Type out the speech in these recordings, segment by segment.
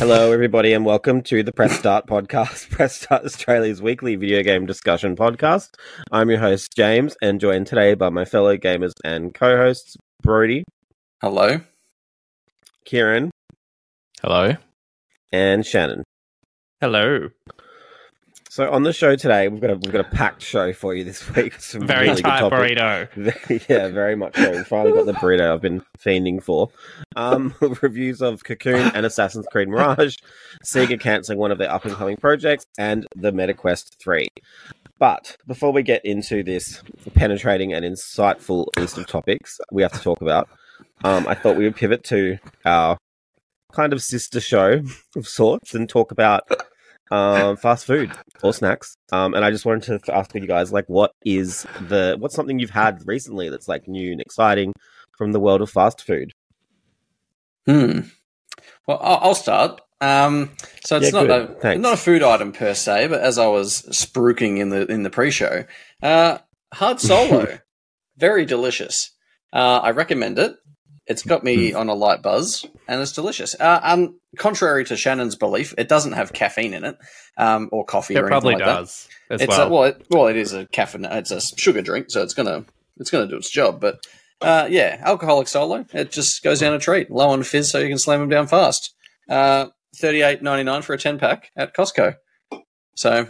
Hello, everybody, and welcome to the Press Start podcast, Press Start Australia's weekly video game discussion podcast. I'm your host, James, and joined today by my fellow gamers and co hosts, Brody, Hello. Kieran, Hello. and Shannon. Hello. So, on the show today, we've got a, we've got a packed show for you this week. Some Very really tight burrito. yeah, very much so. We finally got the burrito I've been fiending for. Um, reviews of Cocoon and Assassin's Creed Mirage, Sega cancelling one of their up and coming projects, and the MetaQuest 3. But before we get into this penetrating and insightful list of topics we have to talk about, um, I thought we would pivot to our kind of sister show of sorts and talk about um, fast food or snacks. Um, and I just wanted to ask you guys, like, what is the what's something you've had recently that's like new and exciting from the world of fast food? Hmm. Well, I'll, start. Um, so it's Yeah, not good. a Thanks. not a food item per se, but as I was spruiking in the in the pre-show, uh, hard solo, very delicious. Uh, I recommend it. It's got Hmm. me on a light buzz, and it's delicious. Uh, um, contrary to Shannon's belief, it doesn't have caffeine in it, um, or coffee, It or probably anything like that. does as it's well. a, well, it, well, it is a caffeine. It's a sugar drink, so it's gonna it's gonna do its job. But uh, yeah, alcoholic solo, it just goes down a treat, low on fizz, so you can slam them down fast. Uh, Thirty eight ninety nine for a ten pack at Costco. So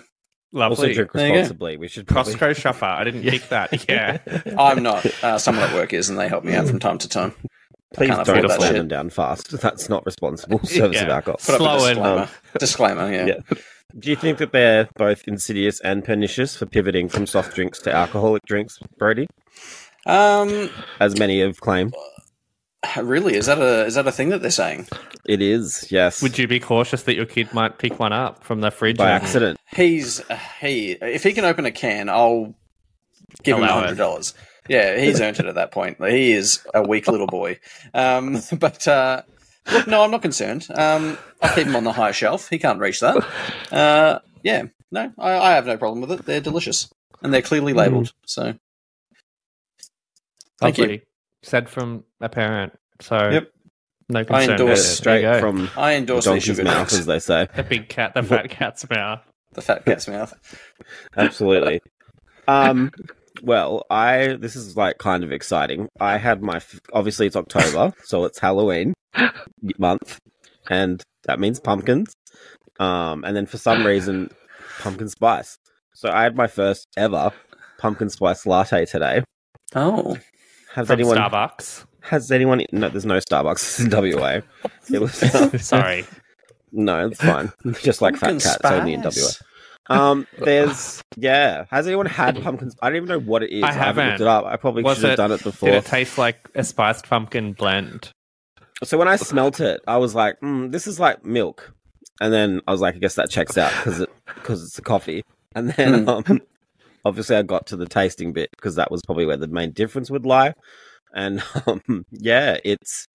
Lovely. Also drink There you go. responsibly. We should probably... Costco shopper. I didn't pick that. Yeah. I'm not. Uh, someone at work is, and they help me out from time to time. Please don't slow shit. them down fast. That's not responsible service of Yeah. alcohol. Slow a disclaimer. um, disclaimer, yeah. Yeah. Do you think that they're both insidious and pernicious for pivoting from soft drinks to alcoholic drinks, Brody? Um, As many have claimed. really, is that a is that a thing that they're saying? It is, yes. Would you be cautious that your kid might pick one up from the fridge? by accident. He's uh, he. If he can open a can, I'll give him Allow it. hundred dollars. Yeah, he's earned it at that point. He is a weak little boy. Um, but uh, look, no, I'm not concerned. Um, I'll keep him on the high shelf. He can't reach that. Uh, yeah, no, I, I have no problem with it. They're delicious and they're clearly labelled. So Thank you. Said from a parent. So Yep. no I concern. endorse there. Straight There you go. from I endorse these donkey's sugar mouth, as they say. the big cat, the fat cat's mouth. The fat cat's mouth. Absolutely. Um, well, I this is like kind of exciting. I had my obviously it's October, so it's Halloween month, and that means pumpkins. Um, and then for some reason, pumpkin spice. So I had my first ever pumpkin spice latte today. Oh, Has From anyone Starbucks. has anyone? No, there's no Starbucks in WA. It was Sorry. no, it's fine. Just like pumpkin fat cats only in WA. Um, there's yeah. Has anyone had pumpkins? I don't even know what it is. I haven't looked it up. I probably Was should have it- done it Did before. it taste like a spiced pumpkin blend? so when I smelt it, I was like, mm, "This is like milk," and then I was like, "I guess that checks out because it because it's a coffee." And then um, obviously I got to the tasting bit because that was probably where the main difference would lie. And um, yeah, it's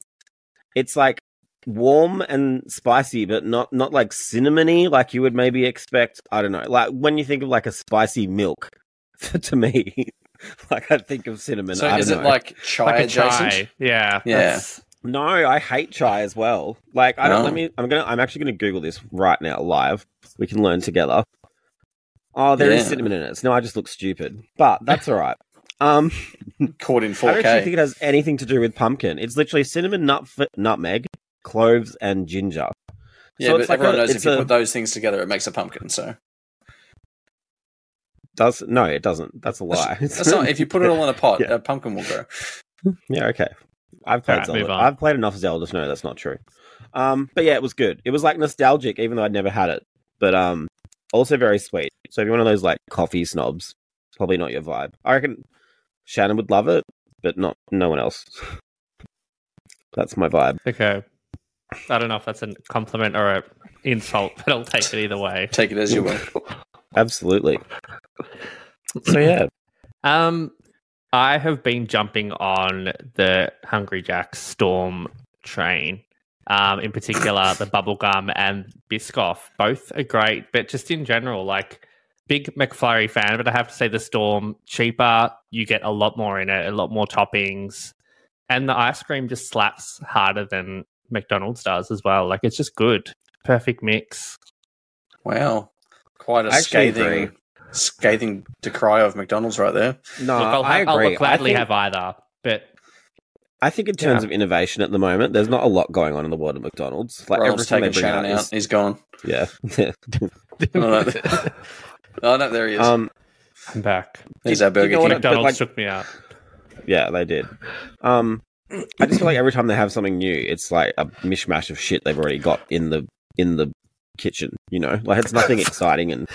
it's like warm and spicy, but not not like cinnamony like you would maybe expect. I don't know. Like when you think of like a spicy milk, to me, like I think of cinnamon. So I is don't it know. like chai Like a adjacent? chai. Yeah. Yeah. No, I hate chai as well. Like I don't. Oh. Let me. I'm gonna. I'm actually gonna Google this right now live. We can learn together. Oh, there is Yeah. cinnamon in it. So now I just look stupid, but that's all right. Um, Caught in four. I don't actually think it has anything to do with pumpkin. It's literally cinnamon, nut, nutmeg, cloves, and ginger. Yeah, So but it's like everyone a- knows if it's you a- put those things together, it makes a pumpkin. So Does no, it doesn't. That's a lie. that's not. If you put it all in a pot, Yeah. a pumpkin will grow. Yeah, okay. I've played Alright, move Zelda. on. I've played enough Zelda to know that's not true. Um, but yeah, it was good. It was like nostalgic, even though I'd never had it. But um, also very sweet. So if you're one of those like coffee snobs, probably not your vibe. I reckon Shannon would love it, but not no one else. that's my vibe. Okay. I don't know if that's a compliment or a insult, but I'll take it either way. Take it as you will. Absolutely. So yeah, Um, I have been jumping on the Hungry Jack's Storm train. Um, in particular, the bubblegum and Biscoff. Both are great, but just in general, like big McFlurry fan, but I have to say the Storm cheaper. You get a lot more in it, a lot more toppings, and the ice cream just slaps harder than McDonald's does as well. Like it's just good. perfect mix. Wow, quite a I actually scathing, agree. scathing decry of McDonald's right there. No, Look, I'll, I have, I'll agree. I gladly think, have either, but I think in terms Yeah. of innovation at the moment, there's not a lot going on in the world of McDonald's. Like Ronald's everything they taking bring Shannon out, out. is, He's gone. yeah. Oh, no. oh, no, there he is. um, I'm back. He's our do you Burger know King. McDonald's like- took me out. yeah, they did. Um, I just feel like every time they have something new, it's like a mishmash of shit they've already got in the in the kitchen. You know, like it's nothing exciting, and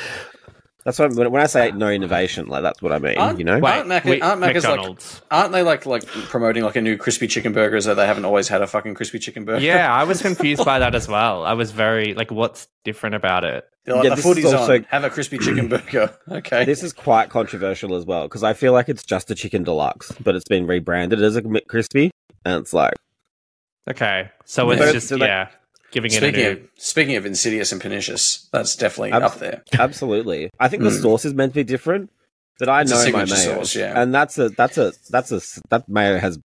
that's what when when I say no innovation, like that's what I mean. Aren't- you know, Aren't Mac- wait, aren't Macca's like- McDonald's. Aren't they like like promoting like a new crispy chicken burger as though they haven't always had a fucking crispy chicken burger? yeah, I was confused by that as well. I was very like, what's different about it? Like, Yeah, the this footy's also- on. Have a crispy chicken burger. Okay. this is quite controversial as well because I feel like it's just a chicken deluxe, but it's been rebranded as a McCrispy, and it's like Okay, so it's But just so, like- yeah, giving it a speaking new. of speaking of insidious and pernicious, that's definitely Abs- up there. absolutely. I think the Mm. sauce is meant to be different, but I It's know my signature mayo, sauce, yeah. and that's a that's a that's a that mayo has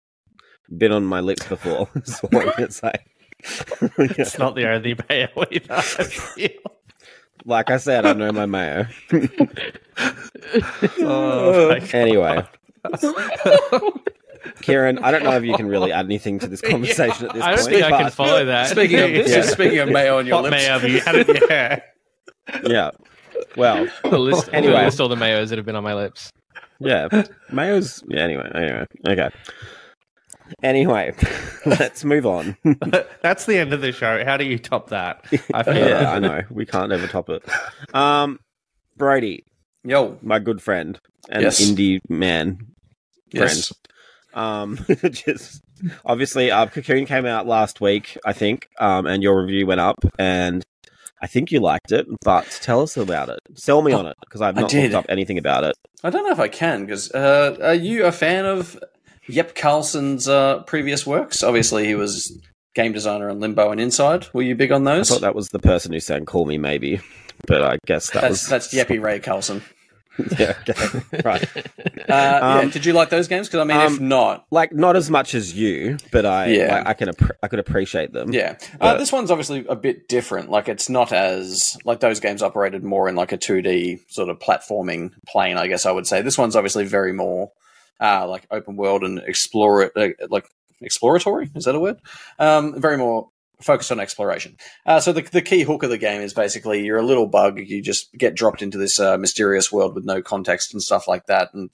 been on my lips before. so it's like, It's not the only mayo either. I feel. like I said, I know my mayo. Oh, my anyway, Kieran, I don't know if you can really add anything to this conversation at this I don't point. think I can follow that. Speaking of this Yeah. is speaking of mayo on your what lips. mayo you had? It? Yeah. yeah. Well, The list, Anyway. anyway. list all the mayos that have been on my lips. yeah. Mayo's. Yeah. Anyway. Anyway. Okay. Anyway, let's move on. That's the end of the show. How do you top that? I feel yeah, I know. We can't ever top it. Um, Brody, Yo, my good friend and Yes. indie man, yes. Um, just obviously, uh, Cocoon came out last week, I think, um, and your review went up, and I think you liked it. But tell us about it. Sell me on it because I've not looked up anything about it. I don't know if I can because uh, are you a fan of Jeppe Carlsen's uh, previous works? Obviously, he was game designer on Limbo and Inside. Were you big on those? I thought that was the person who sang "Call Me Maybe," but I guess that that's was that's Yeppy Ray Carlson. yeah, okay. right. Uh, yeah, Um, did you like those games? Because I mean, if um, not, Like not as much as you, but I Yeah. like, I can appre- I could appreciate them. yeah, uh, this one's obviously a bit different. Like, it's not as like those games operated more in like a two D sort of platforming plane. I guess I would say this one's obviously very more uh, like open world and explore uh, like exploratory. Is that a word? Um, very more focused on exploration. Uh, so the, the key hook of the game is basically you're a little bug. You just get dropped into this uh, mysterious world with no context and stuff like that, and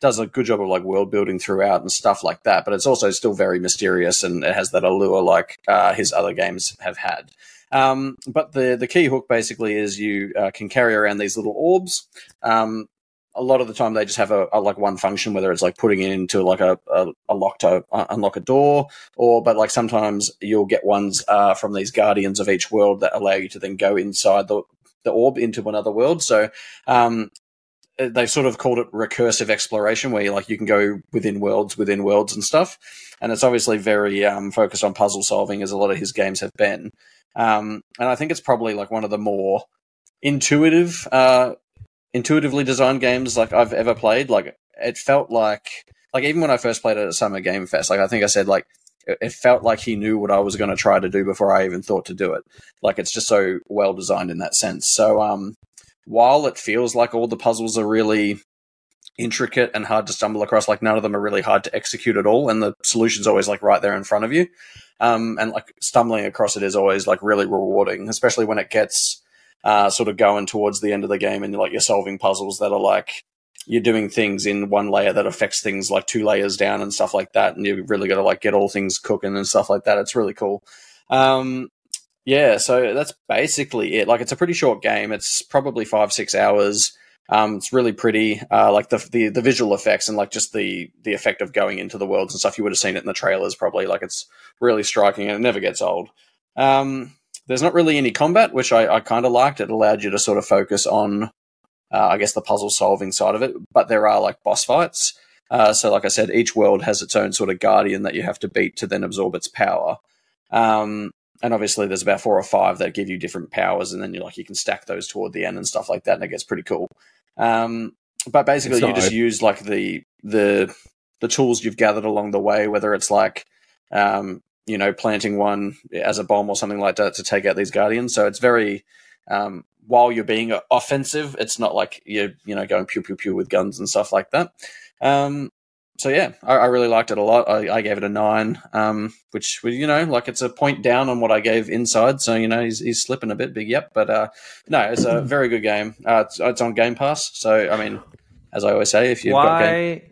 does a good job of like world building throughout and stuff like that. But it's also still very mysterious and it has that allure like uh, his other games have had. Um, but the the key hook basically is you uh, can carry around these little orbs. Um, a lot of the time they just have a, a like one function, whether it's like putting it into like a, a, a lock to uh, unlock a door, or but like sometimes you'll get ones uh, from these guardians of each world that allow you to then go inside the the orb into another world. So um, they've sort of called it recursive exploration, where you like you can go within worlds, within worlds and stuff. And it's obviously very um, focused on puzzle solving, as a lot of his games have been. Um, and I think it's probably like one of the more intuitive, uh, intuitively designed games like I've ever played. Like it felt like, like even when I first played it at Summer Game Fest, like I think I said, like it felt like he knew what I was going to try to do before I even thought to do it. Like it's just so well designed in that sense. So, um, while it feels like all the puzzles are really intricate and hard to stumble across, like none of them are really hard to execute at all, and the solution's always like right there in front of you. Um, and like stumbling across it is always like really rewarding, especially when it gets uh, sort of going towards the end of the game and like you're solving puzzles that are like you're doing things in one layer that affects things like two layers down and stuff like that, and you've really got to like get all things cooking and stuff like that. It's really cool. Um, yeah, so that's basically it. Like, it's a pretty short game. It's probably five six hours. Um, it's really pretty. Uh, like the, the the visual effects and like just the the effect of going into the worlds and stuff. You would have seen it in the trailers probably. Like it's really striking and it never gets old. Um, there's not really any combat, which I, I kind of liked. It allowed you to sort of focus on, uh, I guess, the puzzle solving side of it. But there are like boss fights. Uh, so, like I said, each world has its own sort of guardian that you have to beat to then absorb its power. Um, and obviously, there's about four or five that give you different powers, and then you like you can stack those toward the end and stuff like that, and it gets pretty cool. Um, but basically, you just use like the the the tools you've gathered along the way, whether it's like um, you know, planting one as a bomb or something like that to take out these guardians. So it's very um, while you're being offensive, it's not like you're you know going pew pew pew with guns and stuff like that. Um, so yeah, I, I, really liked it a lot. I, I gave it a nine, um, which was you know, like it's a point down on what I gave inside. So you know, he's, he's slipping a bit, big yep. But uh, no, it's a very good game. Uh, it's, it's, on Game Pass. So I mean, as I always say, if you've Why? got game.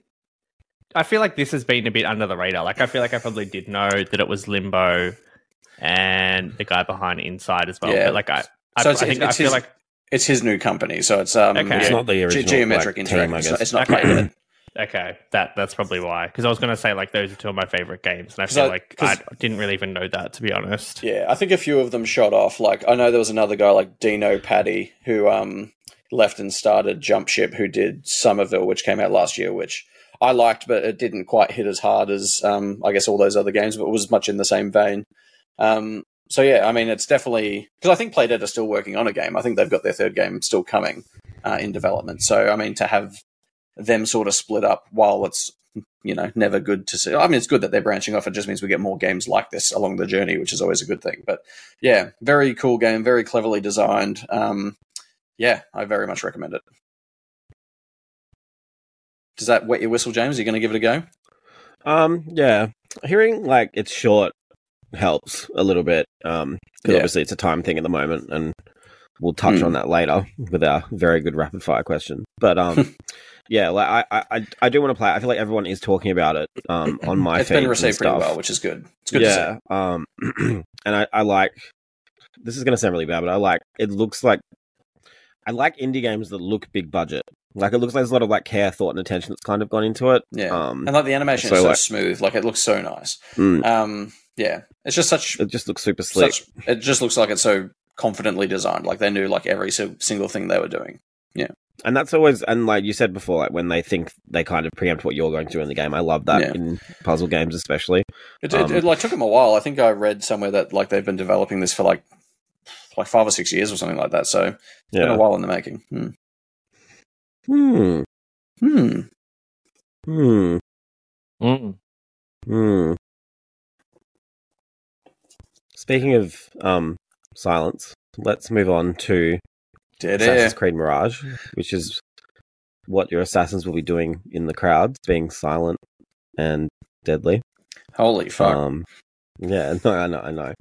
I feel like this has been a bit under the radar. Like I feel like I probably did know that it was Limbo and the guy behind Inside as well. Yeah. But like I, I, so I think I feel his, like it's his new company. So it's um, okay. it's not the original Ge- geometric like, interactive. Team, it's not okay. Okay, that that's probably why. Because I was going to say like those are two of my favorite games, and I feel I, like I didn't really even know that to be honest. Yeah, I think a few of them shot off. Like I know there was another guy like Dino Patti who um left and started Jumpship, who did Somerville, which came out last year, which I liked, but it didn't quite hit as hard as um I guess all those other games, but it was much in the same vein. Um, so yeah, I mean, it's definitely because I think Playdead are still working on a game. I think they've got their third game still coming uh, in development. So I mean, to have them sort of split up while it's you know never good to see. I mean, it's good that they're branching off. It just means we get more games like this along the journey, which is always a good thing. But yeah, very cool game, very cleverly designed. Um, yeah, I very much recommend it. Does that wet your whistle, James? Are you going to give it a go? Um, yeah. Hearing like it's short helps a little bit. Um, because yeah. obviously it's a time thing at the moment, and we'll touch mm. on that later with our very good rapid fire question. But um, yeah, like I, I, I do want to play. I feel like everyone is talking about it um on my. It's been received pretty well, which is good. It's good. Yeah. Um, and I, I like. This is going to sound really bad, but I like. It looks like. I like indie games that look big budget. Like it looks like there's a lot of like care, thought, and attention that's kind of gone into it. Yeah, um, and like the animation so is so like, smooth. Like it looks so nice. Mm. Um, yeah, it's just such. It just looks super slick. Such, it just looks like it's so confidently designed. Like they knew like every single thing they were doing. Yeah, and that's always and like you said before, like when they think they kind of preempt what you're going to do in the game. I love that yeah. in puzzle games, especially. It, um, it, it, like took them a while. I think I read somewhere that like they've been developing this for like like five or six years or something like that. So it's yeah. been a while in the making. Hmm. Hmm. Hmm. Hmm. Hmm. Hmm. Speaking of um, silence, let's move on to Dead Assassin's Creed Mirage, which is what your assassins will be doing in the crowds, being silent and deadly. Holy fuck! Um, yeah, no, I know, I know.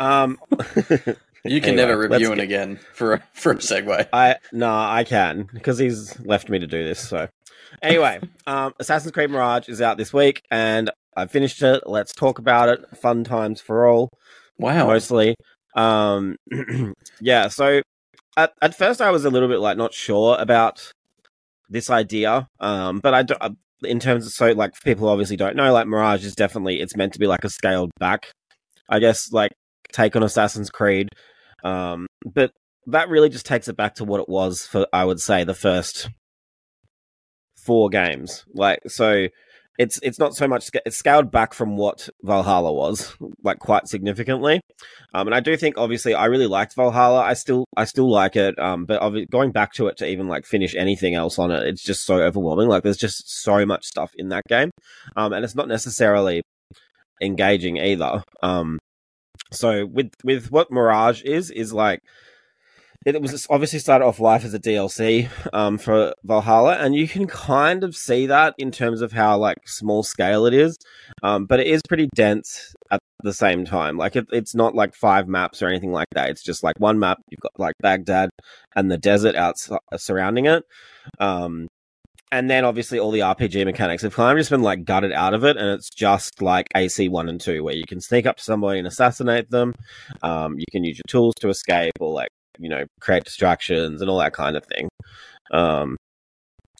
um, you can anyway, never review it get... again for a, for a segue. I no, I can because he's left me to do this. So anyway, um, Assassin's Creed Mirage is out this week, and I finished it. Let's talk about it. Fun times for all. Wow. Mostly. Um, yeah. So at, at first I was a little bit like not sure about this idea. Um, but I do, uh, in terms of so like people obviously don't know, like Mirage is definitely it's meant to be like a scaled back, I guess, like take on Assassin's Creed. Um, but that really just takes it back to what it was for I would say the first four games. Like so it's it's not so much it's scaled back from what Valhalla was like quite significantly, um, and I do think obviously I really liked Valhalla. I still I still like it, um, but going back to it to even like finish anything else on it, it's just so overwhelming. Like there's just so much stuff in that game, um, and it's not necessarily engaging either. Um, so with with what Mirage is is like it was obviously started off life as a DLC um, for Valhalla, and you can kind of see that in terms of how like small scale it is, um, but it is pretty dense at the same time. Like it, it's not like five maps or anything like that. It's just like one map. You've got like Baghdad and the desert out surrounding it. Um, and then obviously all the RPG mechanics have kind of just been like gutted out of it, and it's just like AC one and two, where you can sneak up to somebody and assassinate them. Um, you can use your tools to escape, or like you know, create distractions and all that kind of thing. Um,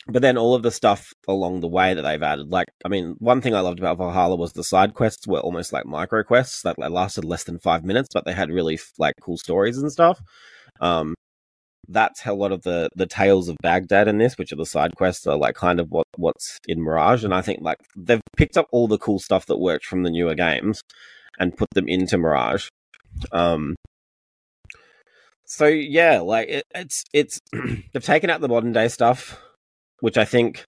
but then all of the stuff along the way that they've added, like, I mean, one thing I loved about Valhalla was the side quests were almost like micro quests that lasted less than five minutes, but they had really like cool stories and stuff. Um, that's how a lot of the the tales of Baghdad in this, which are the side quests, are like kind of what what's in Mirage. And I think like they've picked up all the cool stuff that worked from the newer games and put them into Mirage. Um, so yeah, like it, it's it's they've taken out the modern day stuff, which I think,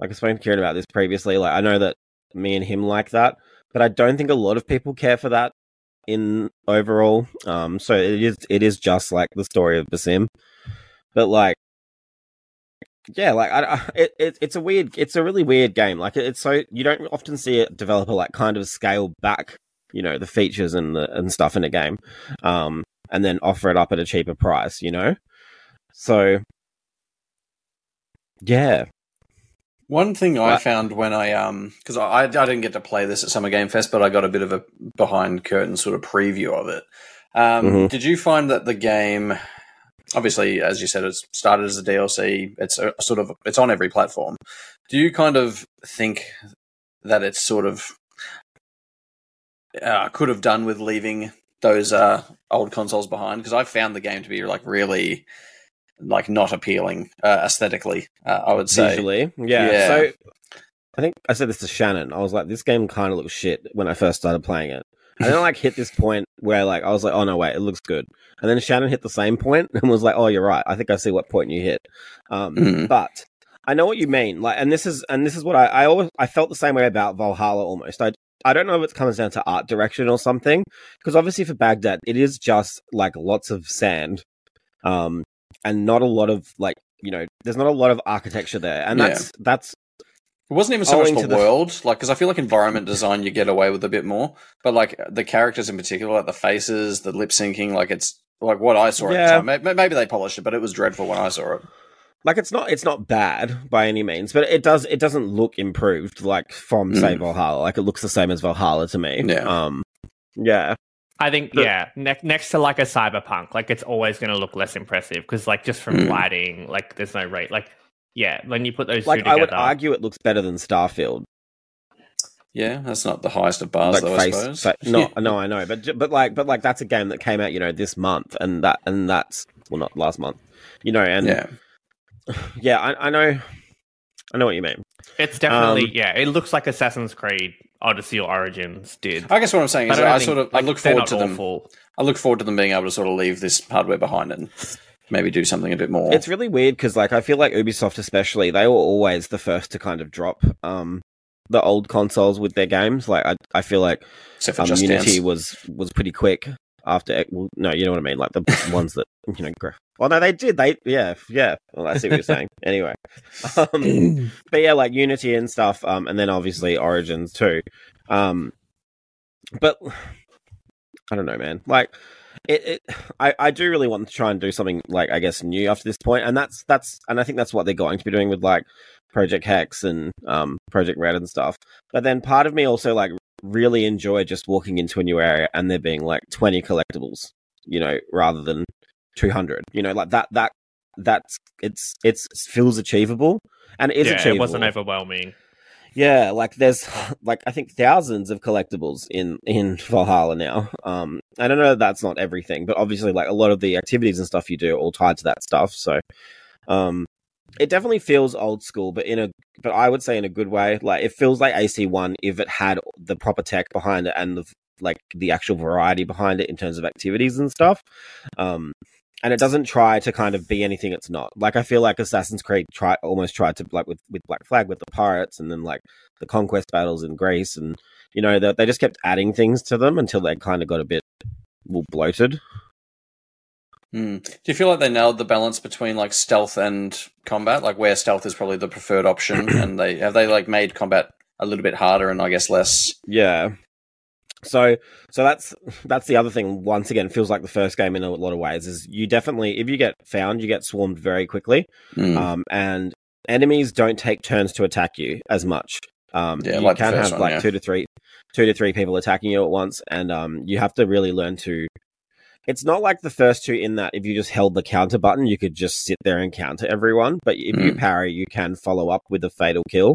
like I spoke to Kieran about this previously. Like I know that me and him like that, but I don't think a lot of people care for that in overall. Um, so it is it is just like the story of Basim, but like. Yeah, like I, it, it, it's a weird, it's a really weird game. Like it's so you don't often see a developer like kind of scale back, you know, the features and the and stuff in a game, um, and then offer it up at a cheaper price, you know. So, yeah, One thing I found when I um because I I didn't get to play this at Summer Game Fest, but I got a bit of a behind curtain sort of preview of it. Um, Mhm. Did you find that the game, obviously, as you said, it's started as a DLC. It's a, sort of it's on every platform. Do you kind of think that it's sort of uh, could have done with leaving those uh, old consoles behind? Because I found the game to be like really like not appealing uh, aesthetically. Uh, I would say. visually. Yeah. Yeah. So I think I said this to Shannon. I was like, this game kind of looks shit when I first started playing it. And then I like hit this point where like I was like, oh no, wait, it looks good. And then Shannon hit the same point and was like, oh, you're right. I think I see what point you hit. Um, Mhm. But I know what you mean. Like, and this is and this is what I I always I felt the same way about Valhalla almost. I I don't know if it comes down to art direction or something because obviously for Baghdad it is just like lots of sand, um, and not a lot of like you know there's not a lot of architecture there, and Yeah. that's that's It wasn't even so much the, world, like because I feel like environment design you get away with a bit more, but like the characters in particular, like the faces, the lip syncing, like it's like what I saw at Yeah. the time. Maybe, maybe they polished it, but it was dreadful when I saw it. like it's not it's not bad by any means, but it does it doesn't look improved like from say Mm. Valhalla. Like it looks the same as Valhalla to me. Yeah. Um. Yeah. I think But- yeah, ne- next to like a cyberpunk, like it's always going to look less impressive because like just from Mm. lighting, like there's no rate. Like yeah, when you put those Like two I would argue it looks better than Starfield. Yeah, that's not the highest of bars, like though. I suppose. fa- no, no, I know, but but like, but like, that's a game that came out, you know, this month, and that and that's well, not last month, you know, and yeah, yeah, I, I know, I know what you mean. It's definitely um, yeah, it looks like Assassin's Creed Odyssey or Origins did. I guess what I'm saying is don't I think- sort of I look forward not to them. I look forward to them being able to sort of leave this hardware behind and maybe do something a bit more. It's really weird because, like, I feel like Ubisoft, especially, they were always the first to kind of drop um the old consoles with their games. Like, I, I feel like except um, Unity Dance. was was pretty quick after. Well, no, you know what I mean. Like the ones that you know. gra- Oh no, they did. They yeah yeah. Well, I see what you're saying. Anyway, um, but yeah, like Unity and stuff. Um, and then obviously Origins too. Um, but I don't know, man. Like it, it I, I do really want to try and do something like I guess new after this point, and that's that's and I think that's what they're going to be doing with like Project Hex and um Project Red and stuff. But then part of me also like really enjoy just walking into a new area and there being like 20 collectibles, you know, rather than 200. You know, like that that that's it's it's feels achievable and it is yeah, achievable. it wasn't overwhelming. Yeah, like there's like I think thousands of collectibles in in Valhalla now. Um, I don't know that that's not everything, but obviously like a lot of the activities and stuff you do are all tied to that stuff. So, um, it definitely feels old school, but in a but I would say in a good way. Like it feels like AC One if it had the proper tech behind it and the like the actual variety behind it in terms of activities and stuff. Um, and it doesn't try to kind of be anything it's not. Like I feel like Assassin's Creed try almost tried to like with with Black Flag with the pirates and then like the conquest battles in Greece and you know they, they just kept adding things to them until they kind of got a bit well bloated. Hmm. Do you feel like they nailed the balance between like stealth and combat? Like where stealth is probably the preferred option, and they have they like made combat a little bit harder and I guess less. Yeah. So so that's that's the other thing. Once again, feels like the first game in a lot of ways. Is you definitely if you get found, you get swarmed very quickly, Hmm. um, and enemies don't take turns to attack you as much. Um, Yeah, you like can have one, like yeah. two to three, two to three people attacking you at once, and um, you have to really learn to. It's not like the first two in that if you just held the counter button, you could just sit there and counter everyone. But if you Mm. parry, you can follow up with a fatal kill.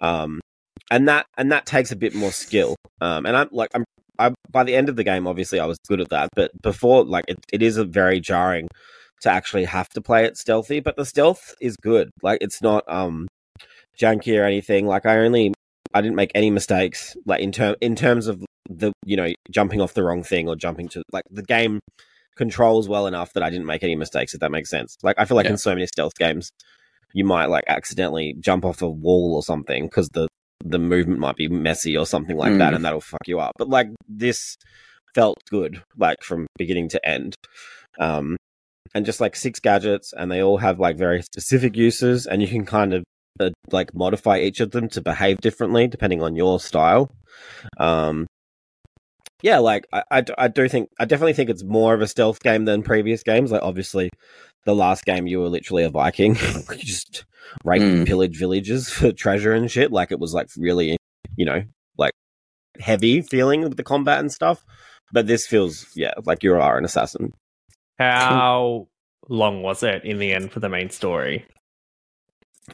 Um, and that and that takes a bit more skill. Um, and I'm like I'm I by the end of the game, obviously I was good at that, but before like it, it is a very jarring to actually have to play it stealthy. But the stealth is good. Like it's not um janky or anything. Like I only I didn't make any mistakes. Like in term in terms of the you know jumping off the wrong thing or jumping to like the game controls well enough that I didn't make any mistakes. If that makes sense. Like I feel like Yeah. in so many stealth games, you might like accidentally jump off a wall or something because the the movement might be messy or something like that, Mm. and that'll fuck you up. But like this felt good, like from beginning to end. Um, and just like six gadgets, and they all have like very specific uses, and you can kind of uh, like modify each of them to behave differently depending on your style. Um, yeah, like I, I do think I definitely think it's more of a stealth game than previous games. Like obviously, the last game you were literally a Viking, just rape and Mm. pillage villages for treasure and shit. Like it was like really, you know, like heavy feeling with the combat and stuff. But this feels yeah like you are an assassin. How long was it in the end for the main story?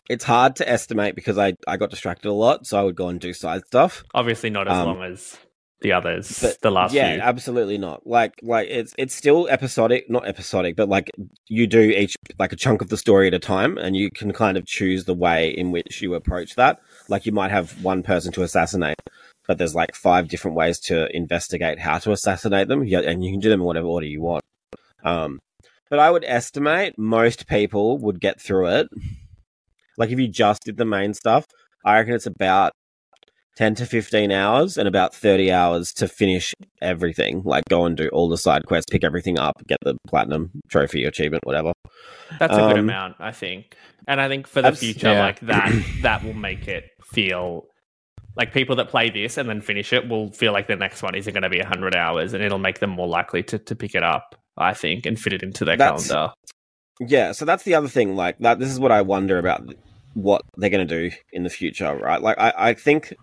It's hard to estimate because I I got distracted a lot, so I would go and do side stuff. Obviously, not as Um, long as the others. but the last yeah, few. absolutely not. Like like it's it's still episodic, not episodic, but like you do each like a chunk of the story at a time, and you can kind of choose the way in which you approach that. Like you might have one person to assassinate, but there's like five different ways to investigate how to assassinate them, and you can do them in whatever order you want. Um, but I would estimate most people would get through it. Like if you just did the main stuff, I reckon it's about 10 to 15 hours and about 30 hours to finish everything. Like go and do all the side quests, pick everything up, get the platinum trophy, achievement, whatever. That's a good um, amount, I think. And I think for the future, yeah. like that, that will make it feel like people that play this and then finish it will feel like the next one isn't going to be 100 hours and it'll make them more likely to, to pick it up, I think, and fit it into their That's- calendar. Yeah, so that's the other thing. Like that, this is what I wonder about what they're going to do in the future, right? Like I, I think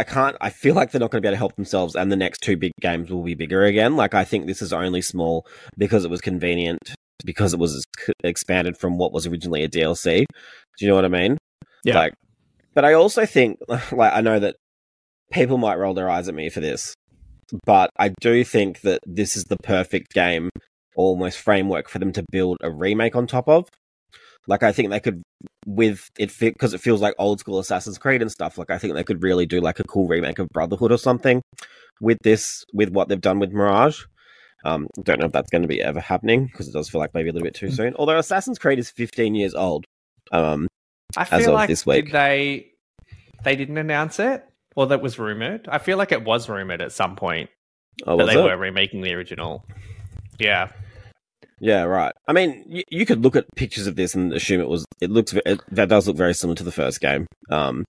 I can't. I feel like they're not going to be able to help themselves, and the next two big games will be bigger again. Like I think this is only small because it was convenient, because it was expanded from what was originally a DLC. Do you know what I mean? Yeah. Like, but I also think, like, I know that people might roll their eyes at me for this, but I do think that this is the perfect game almost framework for them to build a remake on top of. Like I think they could with it because it feels like old school Assassin's Creed and stuff. Like I think they could really do like a cool remake of Brotherhood or something with this with what they've done with Mirage. Um, don't know if that's going to be ever happening because it does feel like maybe a little bit too soon. Although Assassin's Creed is 15 years old. Um, I as feel of like this week. did they they didn't announce it or that was rumored. I feel like it was rumored at some point oh, that they it? were remaking the original. Yeah, Yeah, right. I mean, you, you could look at pictures of this and assume it was. It looks. It, that does look very similar to the first game. Um,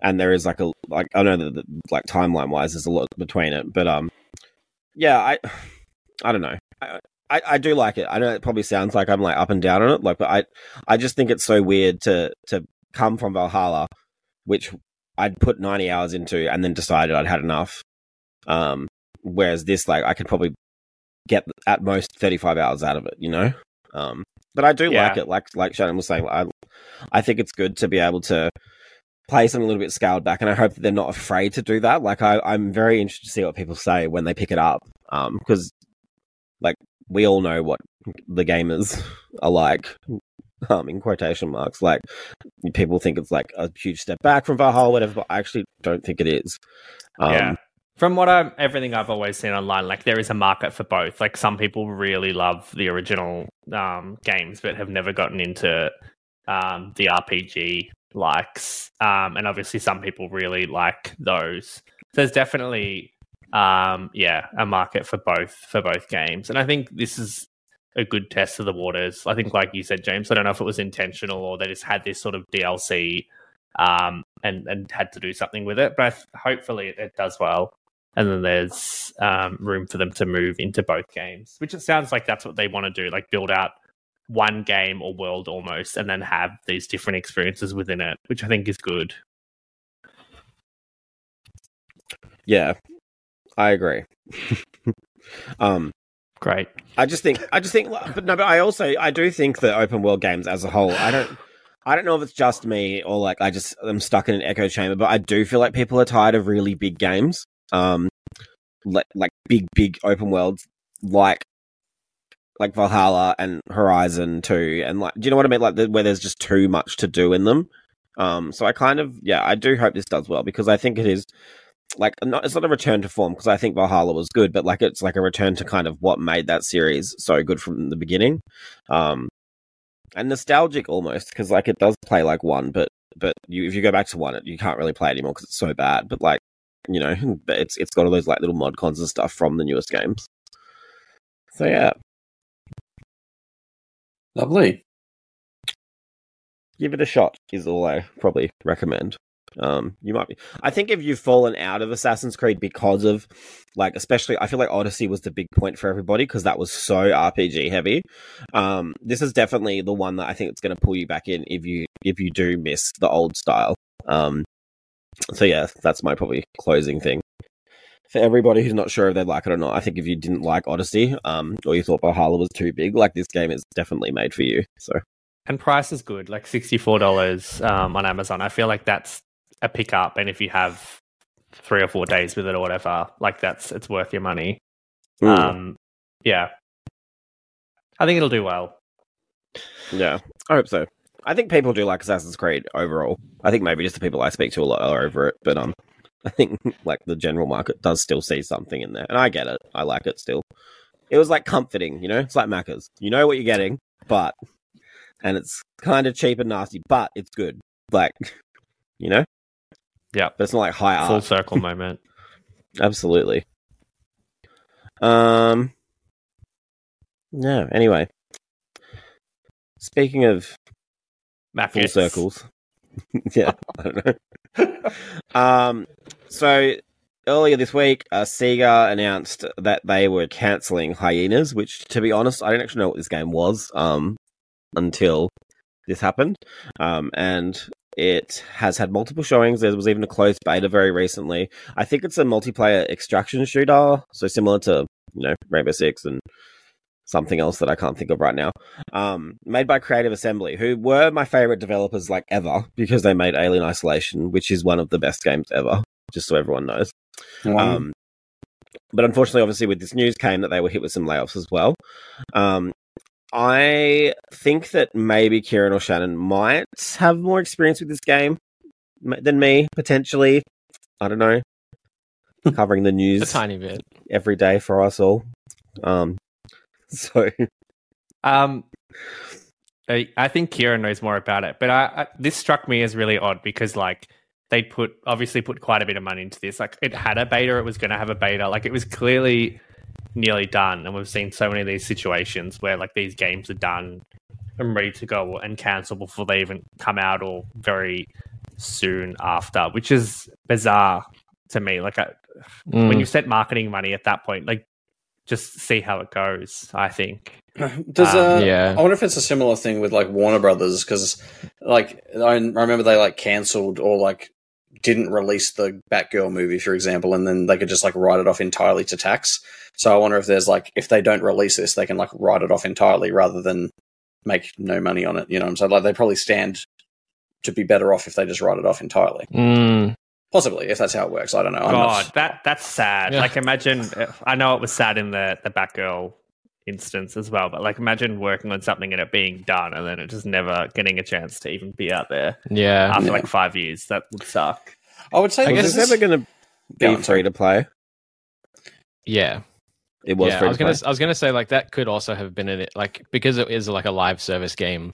and there is like a like I know that that, like timeline wise, there's a lot between it, but um, yeah, I I don't know. I, I I do like it. I know it probably sounds like I'm like up and down on it, like, but I I just think it's so weird to to come from Valhalla, which I'd put 90 hours into and then decided I'd had enough. Um, whereas this, like, I could probably get at most 35 hours out of it, you know? Um, but I do Yeah. like it. Like, like Shannon was saying, I, I think it's good to be able to play something a little bit scaled back. And I hope that they're not afraid to do that. Like, I, I'm very interested to see what people say when they pick it up. Um, cause like we all know what the gamers are like. Um, in quotation marks, like people think it's like a huge step back from Valhalla, whatever. But I actually don't think it is. Um, yeah. From what I'm, everything I've always seen online, like there is a market for both. Like some people really love the original um, games, but have never gotten into um, the RPG likes, um, and obviously some people really like those. There's definitely, um, yeah, a market for both for both games, and I think this is a good test of the waters. I think, like you said, James, I don't know if it was intentional or they just had this sort of DLC um, and and had to do something with it. But hopefully it does well. And then there's um, room for them to move into both games, which it sounds like that's what they want to do, like build out one game or world almost, and then have these different experiences within it, which I think is good. yeah, I agree. um, Great. I just think, I just think, but no, but I also, I do think that open world games as a whole, I don't, I don't know if it's just me or like I just I'm stuck in an echo chamber, but I do feel like people are tired of really big games, um, like like big, big open worlds, like like Valhalla and Horizon Two, and like, do you know what I mean? Like the, where there's just too much to do in them. Um, so I kind of, yeah, I do hope this does well because I think it is like not it's not a return to form because I think Valhalla was good, but like it's like a return to kind of what made that series so good from the beginning. Um and nostalgic almost because like it does play like one, but but you, if you go back to one, it, you can't really play anymore because it's so bad. But like, you know, but it's it's got all those like little mod cons and stuff from the newest games. So yeah, Lovely. give it a shot is all I probably recommend. Um, you might be. I think if you've fallen out of Assassin's Creed because of, like, especially, I feel like Odyssey was the big point for everybody because that was so RPG heavy. Um, this is definitely the one that I think it's going to pull you back in if you if you do miss the old style. Um, so yeah, that's my probably closing thing. For everybody who's not sure if they like it or not, I think if you didn't like Odyssey, um, or you thought Valhalla was too big, like this game is definitely made for you. So And price is good, like sixty-four dollars um, on Amazon. I feel like that's a pickup, and if you have three or four days with it or whatever, like that's it's worth your money. mm, Um, yeah, I think it'll do well. yeah, I hope so. I think people do like Assassin's Creed overall. I think maybe just the people I speak to a lot are over it, but um, I think like the general market does still see something in there, and I get it. I like it still. It was like comforting, you know. It's like Macca's. You know what you're getting, but and it's kind of cheap and nasty, but it's good. Like, you know. Yeah. but it's not like high art. Full art. circle moment. Absolutely. Um. No. Anyway, speaking of full Matthews. circles. yeah, I don't know. um, so earlier this week, uh, Sega announced that they were canceling Hyenas, which, to be honest, I didn't actually know what this game was um, until this happened. Um, and it has had multiple showings. There was even a closed beta very recently. I think it's a multiplayer extraction shooter, so similar to you know Rainbow Six and something else that I can't think of right now. Um, made by Creative Assembly, who were my favorite developers like ever because they made Alien Isolation, which is one of the best games ever. Just so everyone knows. Um, but unfortunately, obviously, with this news came that they were hit with some layoffs as well. Um, I think that maybe Kieran or Shannon might have more experience with this game than me, potentially. I don't know. Covering the news A tiny bit. every day for us all. Um, so Um, I, I think Kieran knows more about it, but I, I this struck me as really odd because like they put obviously put quite a bit of money into this. Like it had a beta, it was going to have a beta. Like it was clearly nearly done, and we've seen so many of these situations where like these games are done and ready to go and cancel before they even come out or very soon after, which is bizarre to me. Like I, Mm. when you set marketing money at that point, like just see how it goes. I think. Does Um, uh, yeah. I wonder if it's a similar thing with like Warner Brothers because, like, I remember they like cancelled or like didn't release the Batgirl movie, for example, and then they could just like write it off entirely to tax. So I wonder if there's like if they don't release this, they can like write it off entirely rather than make no money on it. You know what I'm saying? Like they probably stand to be better off if they just write it off entirely. Mm. Possibly, if that's how it works. I don't know. I'm not- God, that that's sad. Yeah. Like imagine I know it was sad in the the Batgirl instance as well, but like imagine working on something and it being done and then it just never getting a chance to even be out there Yeah. after Yeah. like five years. That would suck. I would say I was guess this this ever going to Go be on, free to play? Yeah. It was yeah, free I was to gonna play. I was gonna say like that could also have been in it like because it is like a live service game.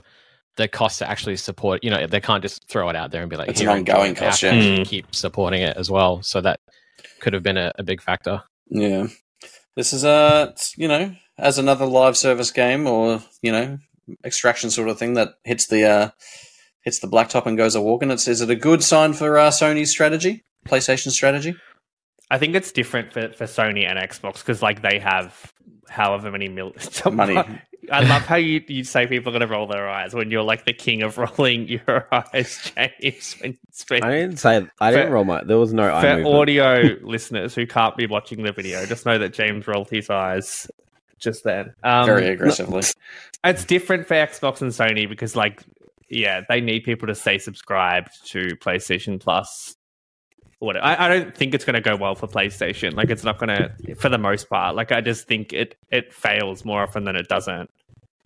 The cost to actually support, you know, they can't just throw it out there and be like, It's an ongoing enjoy it." Cost, yeah. actually keep supporting it as well. So that could have been a, a big factor. Yeah. This is a, you know, as another live service game or, you know, extraction sort of thing that hits the uh hits the blacktop and goes a walk and it's is it a good sign for uh, Sony's strategy? PlayStation strategy? I think it's different for, for Sony and Xbox because like they have however many mil Money. I love how you, you say people are going to roll their eyes when you're like the king of rolling your eyes, James. When you speak. I didn't say. I didn't For- roll my. There was no eye For movement. audio listeners who can't be watching the video, just know that James rolled his eyes just then. Um, Very aggressively. It's different for Xbox and Sony because, like, yeah, they need people to stay subscribed to PlayStation Plus. What I, I don't think it's going to go well for PlayStation. Like, it's not going to, for the most part. Like, I just think it it fails more often than it doesn't.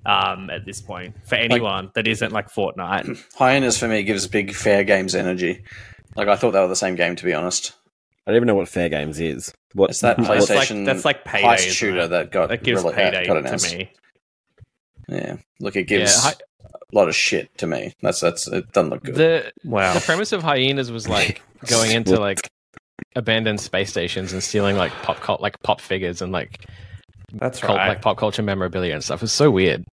Um, at this point, for anyone that isn't like Fortnite, Hyenas for me gives big Fairgames energy. Like I thought they were the same game to be honest. I don't even know what Fairgames is. What It's that what- That's like- PlayStation that's like Payday, heist shooter that got that gives really, payday got to me. Yeah. Look, it gives Yeah, a lot of shit to me. That's that's it doesn't look good. The Wow. the premise of hyenas was like going into like abandoned space stations and stealing like pop cult like pop figures and like That's cult, right. like pop culture memorabilia and stuff. It's so weird.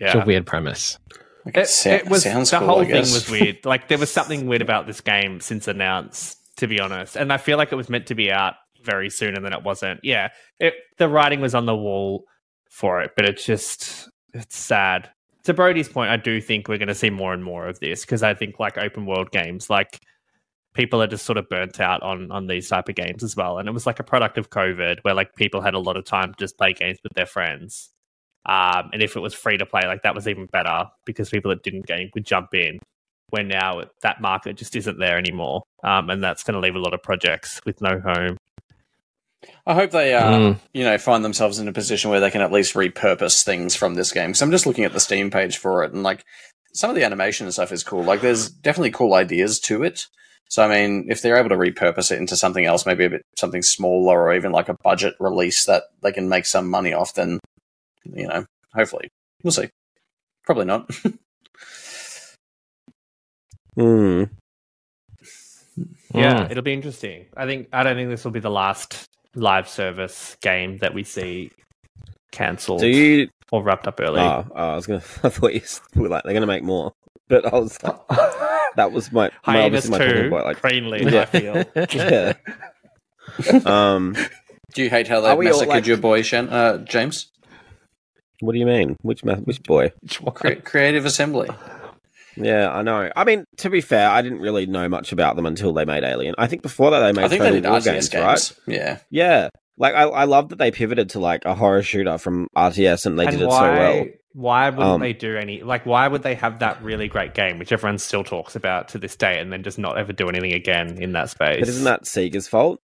It's a yeah. weird premise. Like, It, it was sounds the cool, whole thing was weird. Like there was something weird about this game since announced, to be honest. And I feel like it was meant to be out very soon, and then it wasn't. Yeah, it, the writing was on the wall for it, but it's just it's sad. To Brody's point, I do think we're going to see more and more of this because I think like open world games, like people are just sort of burnt out on on these type of games as well. And it was like a product of COVID where like people had a lot of time to just play games with their friends. Um, and if it was free to play, like that was even better because people that didn't game would jump in. Where now that market just isn't there anymore, um, and that's going to leave a lot of projects with no home. I hope they, uh, Mm. you know, find themselves in a position where they can at least repurpose things from this game. Because I'm just looking at the Steam page for it, and like some of the animation and stuff is cool. Like there's definitely cool ideas to it. So I mean, if they're able to repurpose it into something else, maybe a bit something smaller, or even like a budget release that they can make some money off, then you know, hopefully we'll see. Probably not. Hmm. Yeah, Mm. it'll be interesting. I think I don't think this will be the last live service game that we see cancelled Do you? or wrapped up early. Oh, oh, I was gonna. I thought you were like they're gonna make more, but I was. That was my. my Hyenas obviously my talking two, point, like, Greenleaf, Yeah. I feel. yeah. um, Do you hate how they Are all, massacred like- your boy, Shan- uh, James? what do you mean? Which ma- which boy? Cre- Creative Assembly. Yeah, I know. I mean, to be fair, I didn't really know much about them until they made Alien. I think before that they made I think Total they did War RTS games, games, right? Yeah. Yeah, like I, I love that they pivoted to like a horror shooter from RTS, and they And did it so well. Why wouldn't Um, they do any? Like, why would they have that really great game, which everyone still talks about to this day, and then just not ever do anything again in that space? But isn't that Sega's fault?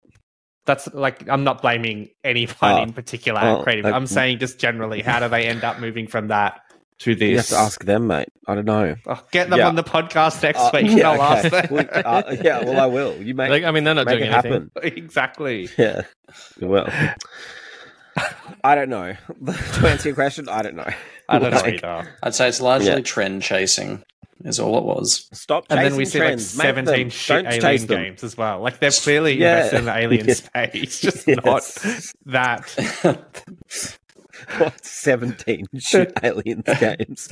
That's like I'm not blaming anyone Oh. in particular Oh, creative. like- I'm saying just generally, how do they end up moving from that to this? You have to ask them, mate. I don't know. Oh, get them Yeah. on the podcast next Uh, week, and yeah, I'll ask them. Well, uh, yeah, well, I will. You make Like, I mean, they're not doing it anything. happen. exactly. Yeah. Well, I don't know. to answer your question, I don't know. I don't know Like, either. I'd say it's largely Yeah. trend chasing, is all it was. Stop And then we see trends. like 17 shit alien games as well. Like they're clearly Yeah. invested in the alien Yeah. space, just Yes. not that. What, 17 shit aliens games.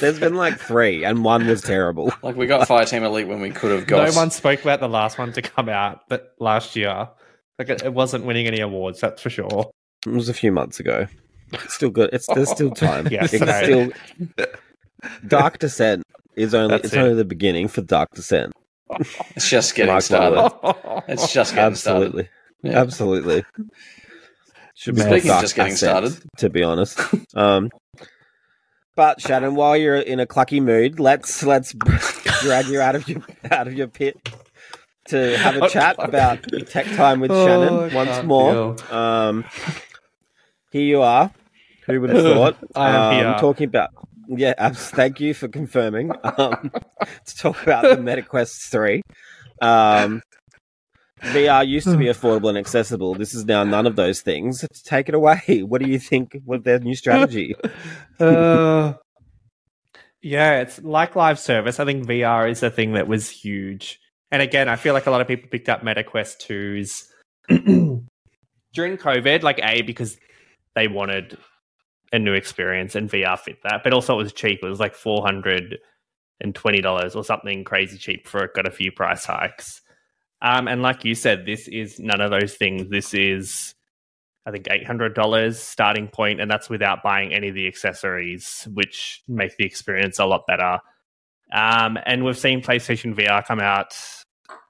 There's been like three, and one was terrible. Like we got Fireteam Elite when we could have got. No one spoke about the last one to come out, but last year, like it, it wasn't winning any awards. That's for sure. It was a few months ago. It's still good. It's there's still time. Yeah, It can sorry. still. Dark Descent is only That's it's it. only the beginning for Dark Descent. It's just getting Mark started. It's just getting started. Absolutely, Yeah. absolutely. Should be Speaking of just getting started. to be honest. Um, but Shannon, while you're in a clucky mood, let's let's drag you out of your out of your pit to have a chat about tech time with Oh, Shannon once more. Um, here you are. Who would have thought? I am um, here. Talking about yeah. abs- Thank you for confirming. Um, to talk about the MetaQuest three. Um, VR used to be affordable and accessible. This is now none of those things. Take it away. What do you think with their new strategy? Uh, yeah, it's like live service. I think VR is a thing that was huge. And again, I feel like a lot of people picked up MetaQuest 2s during COVID, like A, because they wanted a new experience and VR fit that, but also it was cheap. It was like $420 or something crazy cheap for it, got a few price hikes. Um, and like you said, this is none of those things. This is I think eight hundred dollars starting point, and that's without buying any of the accessories, which make the experience a lot better. Um, and we've seen PlayStation VR come out,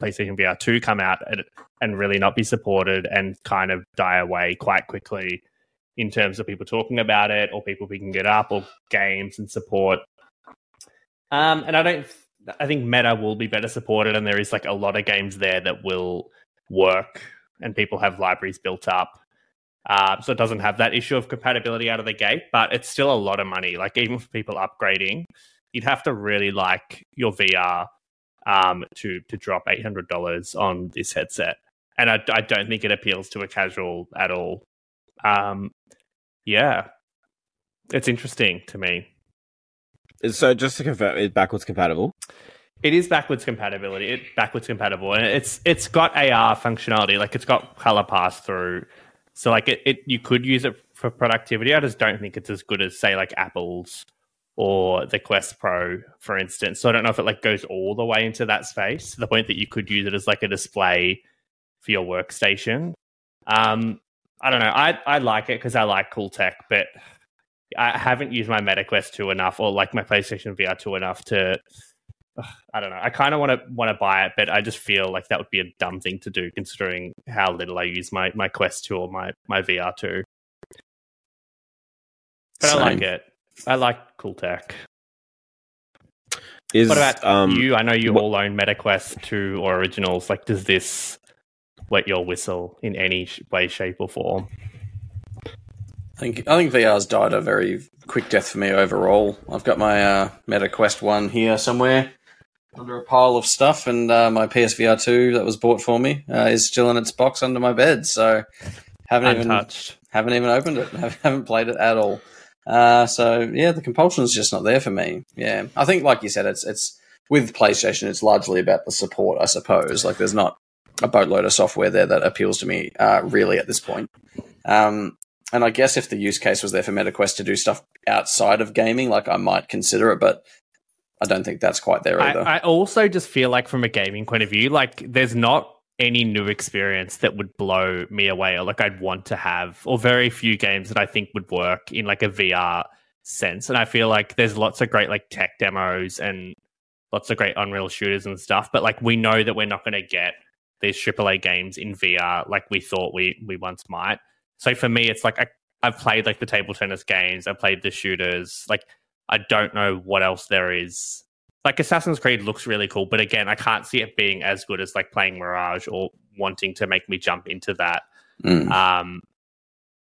PlayStation VR two come out, and, and really not be supported, and kind of die away quite quickly in terms of people talking about it, or people picking it up, or games and support. Um, and I don't. I think Meta will be better supported, and there is like a lot of games there that will work, and people have libraries built up. Uh, so it doesn't have that issue of compatibility out of the gate, but it's still a lot of money. Like even for people upgrading, you'd have to really like your VR um, to to drop eight hundred dollars on this headset, and I, I don't think it appeals to a casual at all. Um, yeah, it's interesting to me. So just to confirm, it's backwards compatible. It is backwards compatibility. It backwards compatible, and it's it's got AR functionality. Like it's got color pass through. So like it, it you could use it for productivity. I just don't think it's as good as say like Apple's or the Quest Pro, for instance. So I don't know if it like goes all the way into that space to the point that you could use it as like a display for your workstation. Um, I don't know. I I like it because I like cool tech, but I haven't used my MetaQuest 2 enough or like my PlayStation VR 2 enough to I don't know. I kind of want to want to buy it, but I just feel like that would be a dumb thing to do considering how little I use my my Quest 2 or my my VR 2. But I like it. I like cool tech. Is What about um, you? I know you wh- all own MetaQuest 2 or originals. Like, does this wet your whistle in any sh- way, shape, or form? I think I think VR's died a very quick death for me overall. I've got my uh, Meta Quest one here somewhere under a pile of stuff, and uh, my PSVR two that was bought for me uh, is still in its box under my bed. So haven't even Untouched. haven't even opened it. haven't played it at all. Uh, so yeah, the compulsion's just not there for me. Yeah, I think like you said, it's it's with PlayStation, it's largely about the support, I suppose. Like there's not a boatload of software there that appeals to me uh, really at this point. Um, and I guess if the use case was there for MetaQuest to do stuff outside of gaming, like I might consider it, but I don't think that's quite there I, either. I also just feel like, from a gaming point of view, like there's not any new experience that would blow me away or like I'd want to have, or very few games that I think would work in like a VR sense. And I feel like there's lots of great like tech demos and lots of great Unreal shooters and stuff, but like we know that we're not going to get these AAA games in VR like we thought we we once might. So for me, it's like I, I've played like the table tennis games, I've played the shooters. Like I don't know what else there is. Like Assassin's Creed looks really cool, but again, I can't see it being as good as like playing Mirage or wanting to make me jump into that. Mm. Um,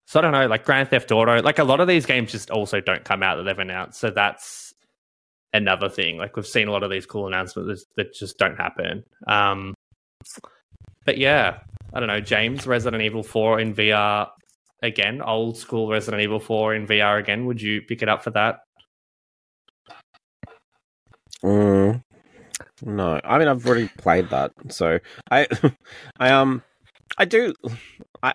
so I don't know, like Grand Theft Auto, like a lot of these games just also don't come out that they've announced. So that's another thing. Like we've seen a lot of these cool announcements that just don't happen. Um, but yeah, I don't know. James, Resident Evil 4 in VR again, old school Resident Evil 4 in VR again. Would you pick it up for that? Mm, no, I mean I've already played that, so I, I um, I do, I,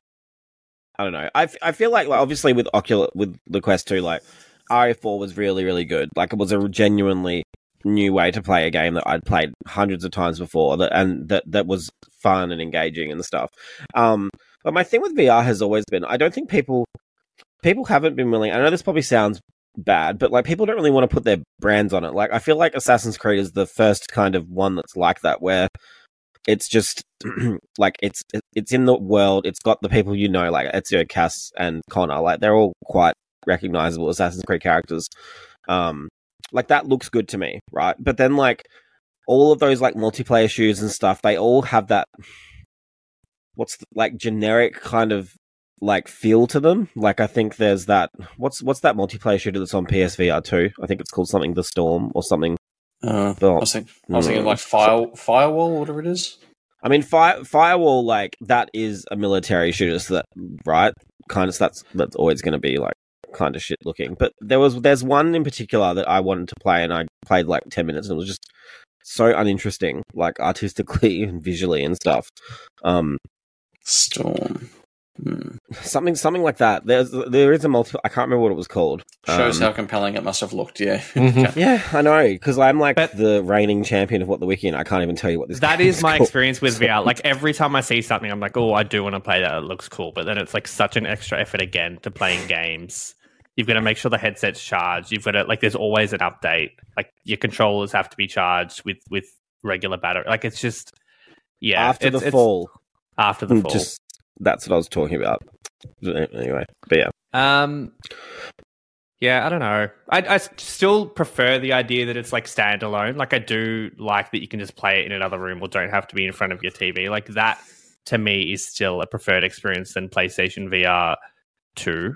I don't know. I, I feel like, like obviously with Oculus with the Quest Two, like RE4 was really really good. Like it was a genuinely new way to play a game that I'd played hundreds of times before, that and that that was fun and engaging and stuff. Um, but my thing with VR has always been I don't think people people haven't been willing. I know this probably sounds bad, but like people don't really want to put their brands on it. Like I feel like Assassin's Creed is the first kind of one that's like that, where it's just like it's it's in the world. It's got the people you know, like Ezio, Cass, and Connor. Like they're all quite recognizable Assassin's Creed characters. Um, like that looks good to me, right? But then like all of those like multiplayer shoes and stuff, they all have that what's the, like generic kind of like feel to them. Like I think there's that what's what's that multiplayer shooter that's on PSVR two? I think it's called something the Storm or something. Uh, I was, think, I was thinking mm. like fire, firewall, whatever it is. I mean, fire, firewall like that is a military shooter, so that right kind of that's that's always going to be like kind of shit looking. But there was there's one in particular that I wanted to play, and I played like ten minutes, and it was just so uninteresting, like artistically and visually and stuff. Um, Storm. Hmm. something something like that. There's there is a multi. I can't remember what it was called. Shows Um, how compelling it must have looked. Yeah. Mhm. Yeah, I know because I'm like But- the reigning champion of what the wiki, and I can't even tell you what this. That game is my called. experience with VR. Like every time I see something, I'm like, oh, I do want to play that. It looks cool. But then it's like such an extra effort again to playing games. You've got to make sure the headset's charged. You've got to like. There's always an update. Like your controllers have to be charged with with regular battery. Like it's just yeah. after it's- the it's fall. After the fall. Just that's what I was talking about. Anyway, but yeah, Um, yeah, I don't know. I still prefer the idea that it's like standalone. Like I do like that you can just play it in another room or don't have to be in front of your TV. Like that to me is still a preferred experience than PlayStation VR two.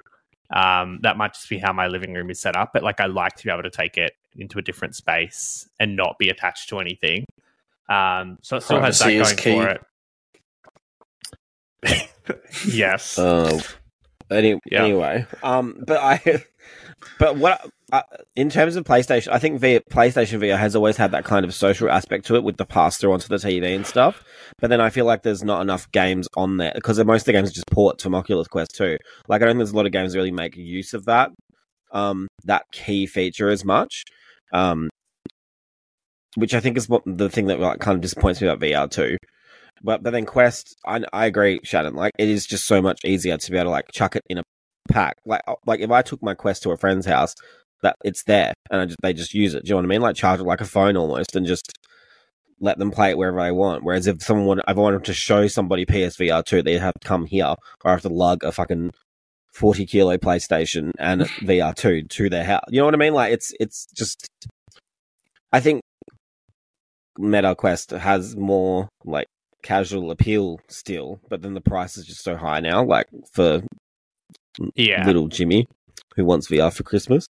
Um, that might just be how my living room is set up, but like I like to be able to take it into a different space and not be attached to anything. Um, so it still has that going for it. Yes. Uh, any, Yeah. Anyway, um, but I, But what uh, in terms of PlayStation, I think v- PlayStation VR has always had that kind of social aspect to it with the pass through onto the TV and stuff. But then I feel like there's not enough games on there because most of the games are just ports from Oculus Quest 2. Like I don't think there's a lot of games that really make use of that um, that key feature as much. Um, which I think is what the thing that like kind of disappoints me about VR too. But but then Quest, I, I agree, Shannon. Like it is just so much easier to be able to like chuck it in a pack. Like uh, like if I took my Quest to a friend's house, that it's there and I just they just use it. Do you know what I mean? Like charge it like a phone almost, and just let them play it wherever they want. Whereas if someone wanted, if I wanted to show somebody PSVR two, they'd have to come here or I have to lug a fucking forty kilo PlayStation and VR two to their house. You know what I mean? Like it's it's just. I think Meta Quest has more like casual appeal still, but then the price is just so high now. Like for Yeah, little Jimmy who wants VR for Christmas.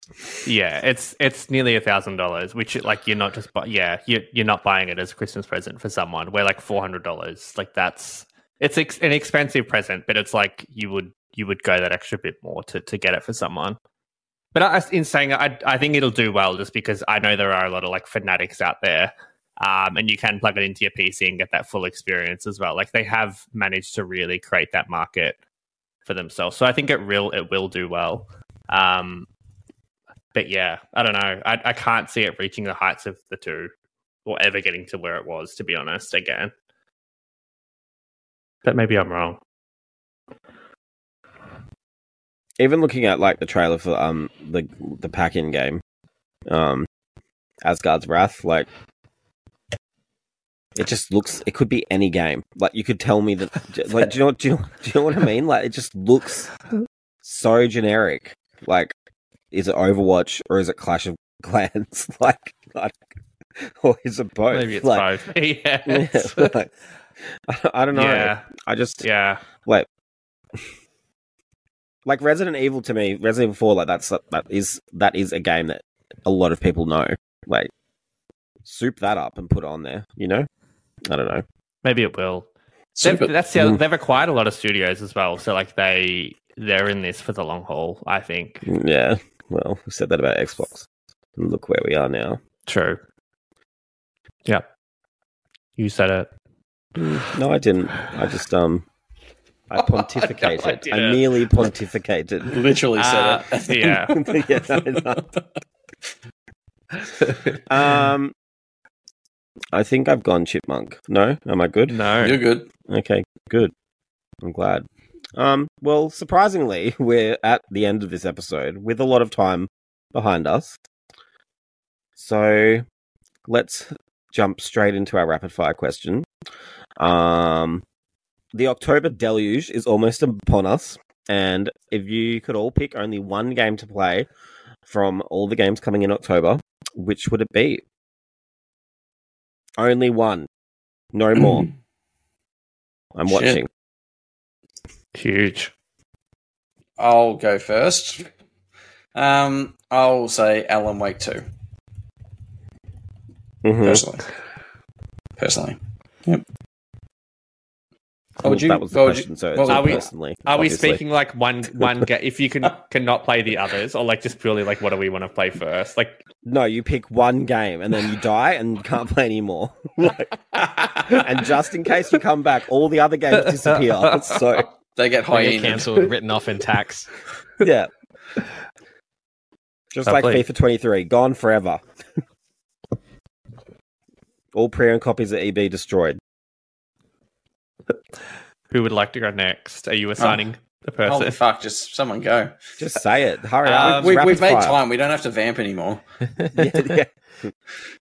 yeah. It's it's nearly a thousand dollars, which like you're not just bu- yeah you you're not buying it as a Christmas present for someone. We're like four hundred dollars. Like that's it's ex- an expensive present, but it's like you would you would go that extra bit more to to get it for someone. But I, in saying I I think it'll do well just because I know there are a lot of like fanatics out there. Um, and you can plug it into your PC and get that full experience as well. Like they have managed to really create that market for themselves. So I think it will it will do well. Um, but yeah, I don't know. I, I can't see it reaching the heights of the two or ever getting to where it was, to be honest, again. But maybe I'm wrong. Even looking at like the trailer for um the the pack in game, um Asgard's Wrath, like it just looks it could be any game. Like you could tell me that like do you know do you know, do you know what I mean? Like it just looks so generic. Like is it Overwatch or is it Clash of Clans? like, like or is it both? Maybe it's like, both. yeah. yeah, like, I, I don't know. yeah. I just Yeah. Wait. like Resident Evil to me, Resident Evil Four, like that's that is that is a game that a lot of people know. Like, soup that up and put it on there. You know, I don't know. Maybe it will. They've, Super. that's the other, Mm. they've acquired a lot of studios as well. So like they they're in this for the long haul, I think. Yeah. Well, we said that about Xbox. Look where we are now. True. Yeah. You said it. No, I didn't. I just um, I pontificated. I I, didn't. merely pontificated. Literally Uh, said it. yeah. yeah, I know. Um, I think I've gone chipmunk. No, am I good? No. You're good. Okay, good. I'm glad. Um, well, surprisingly, we're at the end of this episode with a lot of time behind us. So let's jump straight into our rapid fire question. Um, the October deluge is almost upon us, and if you could all pick only one game to play from all the games coming in October, which would it be? Only one, no more. I'm Shit. watching. Huge. I'll go first. Um, I'll say Alan Wake 2, Mhm. personally. Personally. Yep. What would you- that was the what would you- question. so what it's Are we- personally. Are we speaking like one one game? If you can cannot play the others, or like just purely like what do we want to play first? Like, No, you pick one game and then you die and you can't play anymore. Like, and just in case you come back, all the other games disappear. So They get They get hyena. cancelled, written off in tax. yeah, just oh, like Lovely. FIFA 23, gone forever. all pre-owned copies of EB destroyed. Who would like to go next? Are you assigning the person? Holy fuck, just someone go. Just say it. Hurry Um, up. we, we've made fire. time. We don't have to vamp anymore. Yeah, yeah.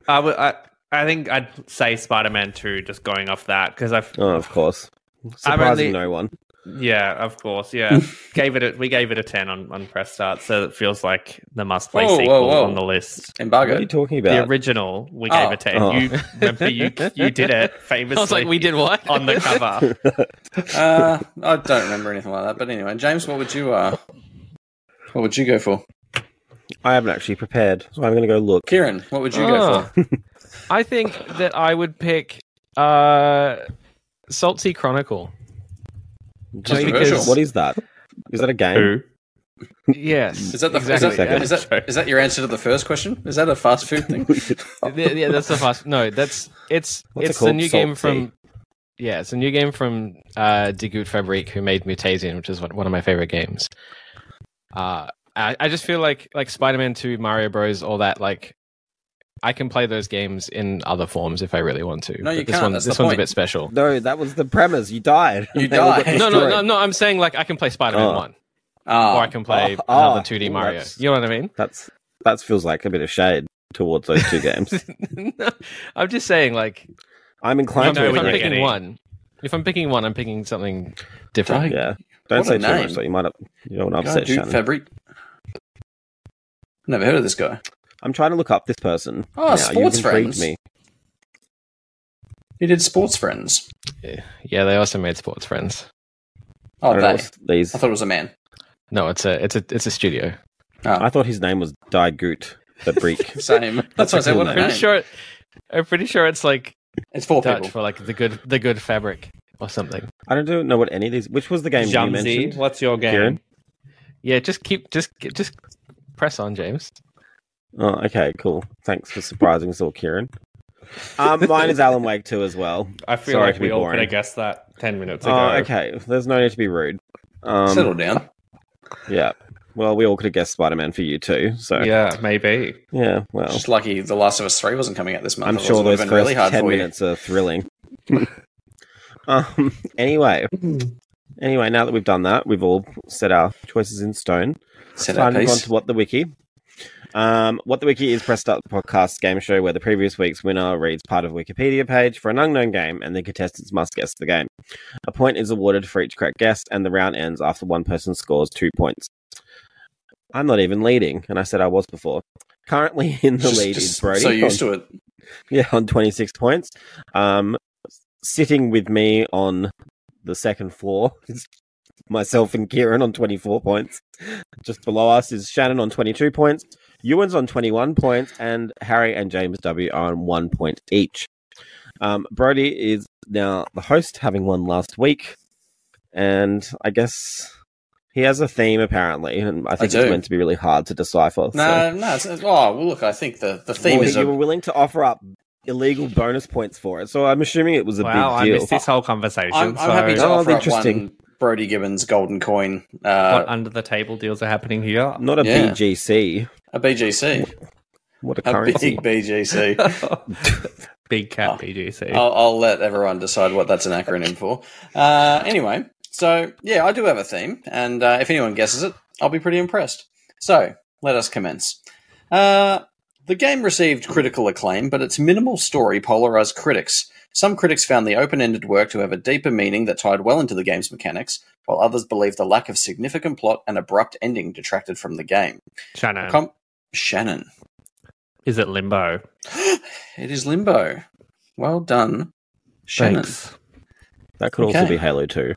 I would. I, I think I'd say Spider Man Two, just going off that because I've. Oh, of course. I've Surprising only- no one. Yeah, of course. Yeah, gave it. A, we gave it a ten on on press start, so it feels like the must play Whoa, whoa, sequel whoa. on the list. Embargo. What are you talking about? The original, we Oh. gave a ten. Oh. You remember you you did it famously. I was like, we did what? on the cover. uh, I don't remember anything like that. But anyway, James, what would you uh, what would you go for? I haven't actually prepared, so I'm going to go look. Kieran, what would you go Oh. for? I think that I would pick uh, Salt Sea Chronicle. Just because What is that? Is that a game? Who? Yes. Is that the exactly. is, that, Second. is, that, is that your answer to the first question? Is that a fast food thing? yeah, yeah, that's the fast. No, that's it's What's it it's a called? new Salt game tea? from. Yeah, it's a new game from uh, Die Gute who made Mutazione, which is one one of my favorite games. Uh, I, I just feel like like Spider Man Two, Mario Bros, all that. Like, I can play those games in other forms if I really want to. No, you But this can't, One, that's this one's point. a bit special. No, that was the premise. You died. You They all got died. No, no, no, no. I'm saying like I can play Spider Man Oh. One, Ah, or I can play Oh, another oh, 2D ooh, Mario. that's- You know what I mean? That's that feels like a bit of shade towards those two games. no, I'm just saying, like, I'm inclined You know to if what I'm picking getting. one, if I'm picking one, I'm picking something different. Yeah, don't What say too name. much. So you might up, you don't want to God, upset dude, Shannon. Fabric. Never heard of this guy. I'm trying to look up this person. Oh, now. Sports You've intrigued Friends. me. He did Sports Friends. Yeah, they also made Sports Friends. Oh, I they. these. I thought it was a man. No, it's a it's a it's a studio. Oh, I thought his name was Die Gute Fabrik. same. That's, That's what I said. cool What. I'm pretty sure. I'm pretty sure it's like It's four Dutch people. for like the good the good fabric or something. I don't know what any of these. Which was the game you mentioned? what's your game? Kieran? Yeah, just keep just just press on, James. Oh, okay, cool. Thanks for surprising us all, Kieran. Um, mine is Alan Wake 2 as well. I feel Sorry like to be we all could have guessed that 10 minutes ago. Oh, okay. There's no need to be rude. Um, Settle down. Yeah. Well, we all could have guessed Spider Man for you too. So, yeah, maybe. Yeah, well, Just lucky The Last of Us 3 wasn't coming out this month. I'm Otherwise sure it would those have first been really hard 10 for you. minutes are thrilling. um, anyway, anyway, now that we've done that, we've all set our choices in stone. Set Time our to move on to What the Wiki. Um, what the Wiki is Press Start the podcast game show where the previous week's winner reads part of a Wikipedia page for an unknown game and the contestants must guess the game. A point is awarded for each correct guess and the round ends after one person scores two points. I'm not even leading, and I said I was before. Currently in the Just- lead just is Brody. So on- used to it. yeah, on 26 points. Um, sitting with me on the second floor is myself and Kieran on 24 points. Just below us is Shannon on 22 points, Ewan's on 21 points, and Harry and James W are on one point each. Um, Brody is now the host, having won last week, and I guess he has a theme apparently, and I think do. it's meant to be really hard to decipher. so- No, no. It's, oh, well, look, I think the, the theme well, is you a, were willing to offer up illegal bonus points for it, so I'm assuming it was a Wow, big deal. missed this whole conversation. I'm, so I'm happy to Oh, offer up interesting. one Brody Gibbons golden coin, uh, what under the table deals are happening here? Not a Yeah. BGC. a BGC, What a a currency. big BGC. Big cat Oh. BGC. I'll, I'll let everyone decide what that's an acronym for. Uh, anyway, so yeah, I do have a theme, and uh, if anyone guesses it, I'll be pretty impressed. So let us commence. Uh, the game received critical acclaim, but its minimal story polarized critics. Some critics found the open ended work to have a deeper meaning that tied well into the game's mechanics, while others believed the lack of significant plot and abrupt ending detracted from the game. Shannon, Com- Shannon. is it Limbo? It is Limbo. Well done, Shannon. Thanks. That could also be Halo 2.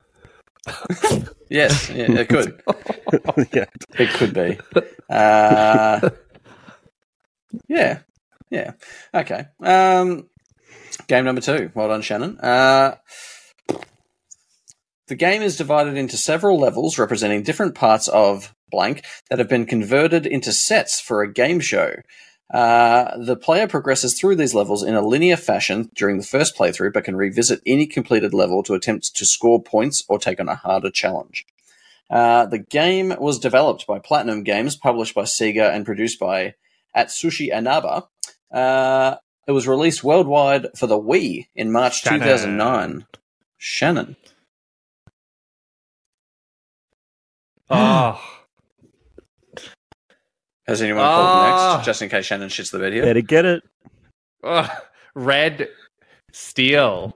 Yes, yeah, it could. yeah. It could be. Uh, yeah, yeah. Okay. Um, game number two. Well done, Shannon. Uh, the game is divided into several levels representing different parts of blank that have been converted into sets for a game show. Uh, the player progresses through these levels in a linear fashion during the first playthrough, but can revisit any completed level to attempt to score points or take on a harder challenge. Uh, the game was developed by Platinum Games, published by Sega, and produced by Atsushi Inaba. Uh, it was released worldwide for the Wii in March Shannon. 2009. Shannon. Oh, Has anyone called ah. next, just in case Shannon shits the bed here? Better get it. Ugh. red steel.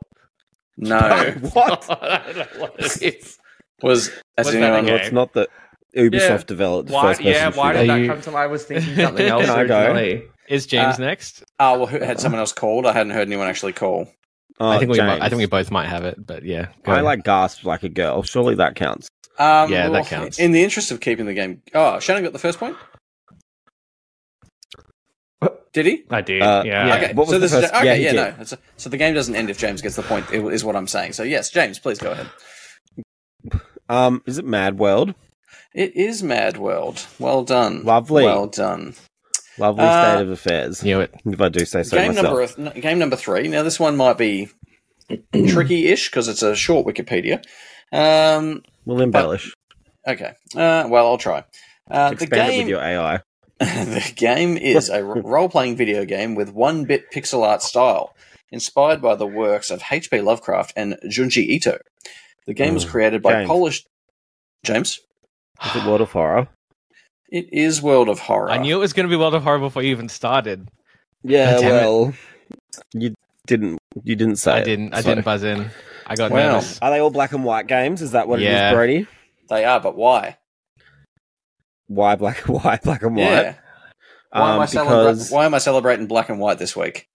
No. What? I don't know what it is. Was has What's that anyone? again? Well, it's not the Ubisoft Yeah. developed Why, first person yeah, why did Are that you- come to mind? I was thinking something else Can I go? originally. Is James Uh, next? Oh, well, who had someone else called? I hadn't heard anyone actually call. Oh, I think we might, James. I think we both might have it, but yeah. go I ahead. like gasped like a girl. Surely that counts. Um, Yeah, that counts. In the interest of keeping the game, oh, Shannon got the first point. Did he? I did. Uh, yeah. yeah. Okay, What was so the this is first- okay. yeah, Yeah, no. did. So the game doesn't end if James gets the point. Is what I'm saying. So yes, James, please go ahead. Um, is it Mad World? It is Mad World. Well done. Lovely. Well done. Lovely Uh, state of affairs, Knew it. if I do say so game myself. number game number three. Now this one might be tricky-ish because it's a short Wikipedia. Um, We'll embellish. okay. Uh, well, I'll try. Uh, the Expand it game with your AI. the game is a role playing video game with one bit pixel art style, inspired by the works of H.P. Lovecraft and Junji Ito. The game was Mm. created by James. Polish. James? Is it World of Horror? It is World of Horror. I knew it was going to be World of Horror before you even started. Yeah, God damn it. well, you didn't. You didn't say. I it, didn't. I so- didn't buzz in. I got Wow. nervous. Are they all black and white games? Is that what it Yeah. is, Brody? They are, but why? Why black and white? Black and white. Yeah. Why, am Um, I celebra- why am I celebrating black and white this week?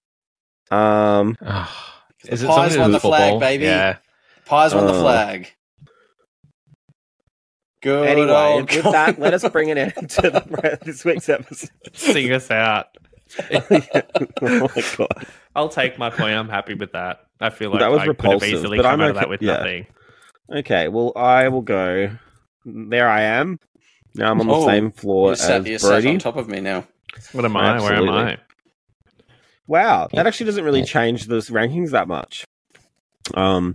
um, Ah, The Is it Pies something to do won with the flag, baby. Yeah. Pies won the Oh. flag. Good anyway, old with that, let us bring an end to the, this week's episode. Sing us out. oh my god! I'll take my point. I'm happy with that. I feel like That was I could have easily but come I'm out of that with yeah. nothing. Okay, well, I will go. There I am. Now I'm on the Oh, same floor you sat, as you sat Brody. on top of me now. What am I? Where am I? Wow, that actually doesn't really change the rankings that much. Um,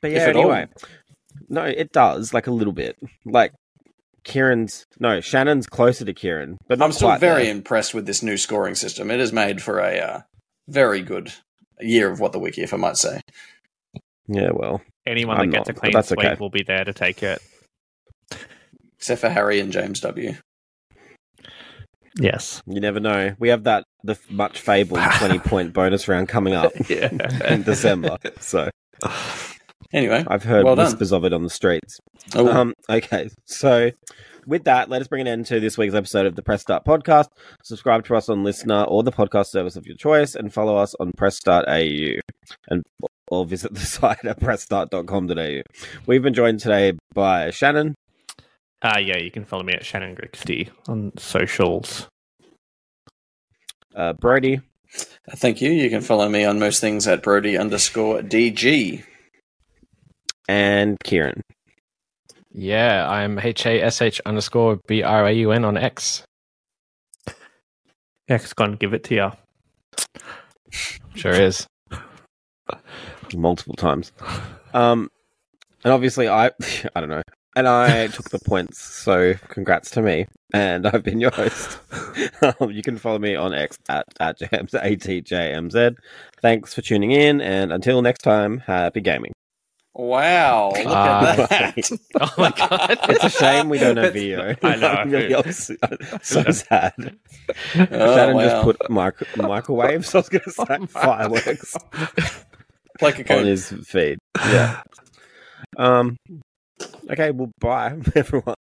but yeah, anyway, all. Anyway, no, it does like a little bit. Like Kieran's, no, Shannon's closer to Kieran, but not I'm still quite very there. impressed with this new scoring system. It is made for a uh, very good year of what the wiki, if I might say. Yeah, well, Anyone I'm that gets not, a clean that's sweep okay. will be there to take it. Except for Harry and James W. Yes. you never know. We have that the much fabled twenty point bonus round coming up Yeah. in December. So Anyway, I've heard Well done. whispers of it on the streets. oh, Um, okay, so with that, let us bring an end to this week's episode of the Press Start podcast. Subscribe to us on LiSTNR or the podcast service of your choice, and follow us on Press Start AU, and or visit the site at pressstart.com.au. We've been joined today by Shannon, Uh, yeah, you can follow me at Shannon Grixti on socials. uh, Brody, thank you. You can follow me on most things at Brody underscore DG. And Kieran. Yeah, I'm H A S H underscore B R A U N on X. X gonna give it to you. Sure is. multiple times. Um, and obviously, I I don't know, and I took the points, so congrats to me. And I've been your host. um, you can follow me on X at at jams a t j m z. Thanks for tuning in, and until next time, happy gaming. Wow, look Ah. at that. Oh my god. It's a shame we don't have video. I know. I'm really upset. so sad. Oh, Shannon wow. just put micro- microwaves. I was going to say Oh fireworks like a on coon. his feed. Yeah. Um. Okay. Well, bye, everyone.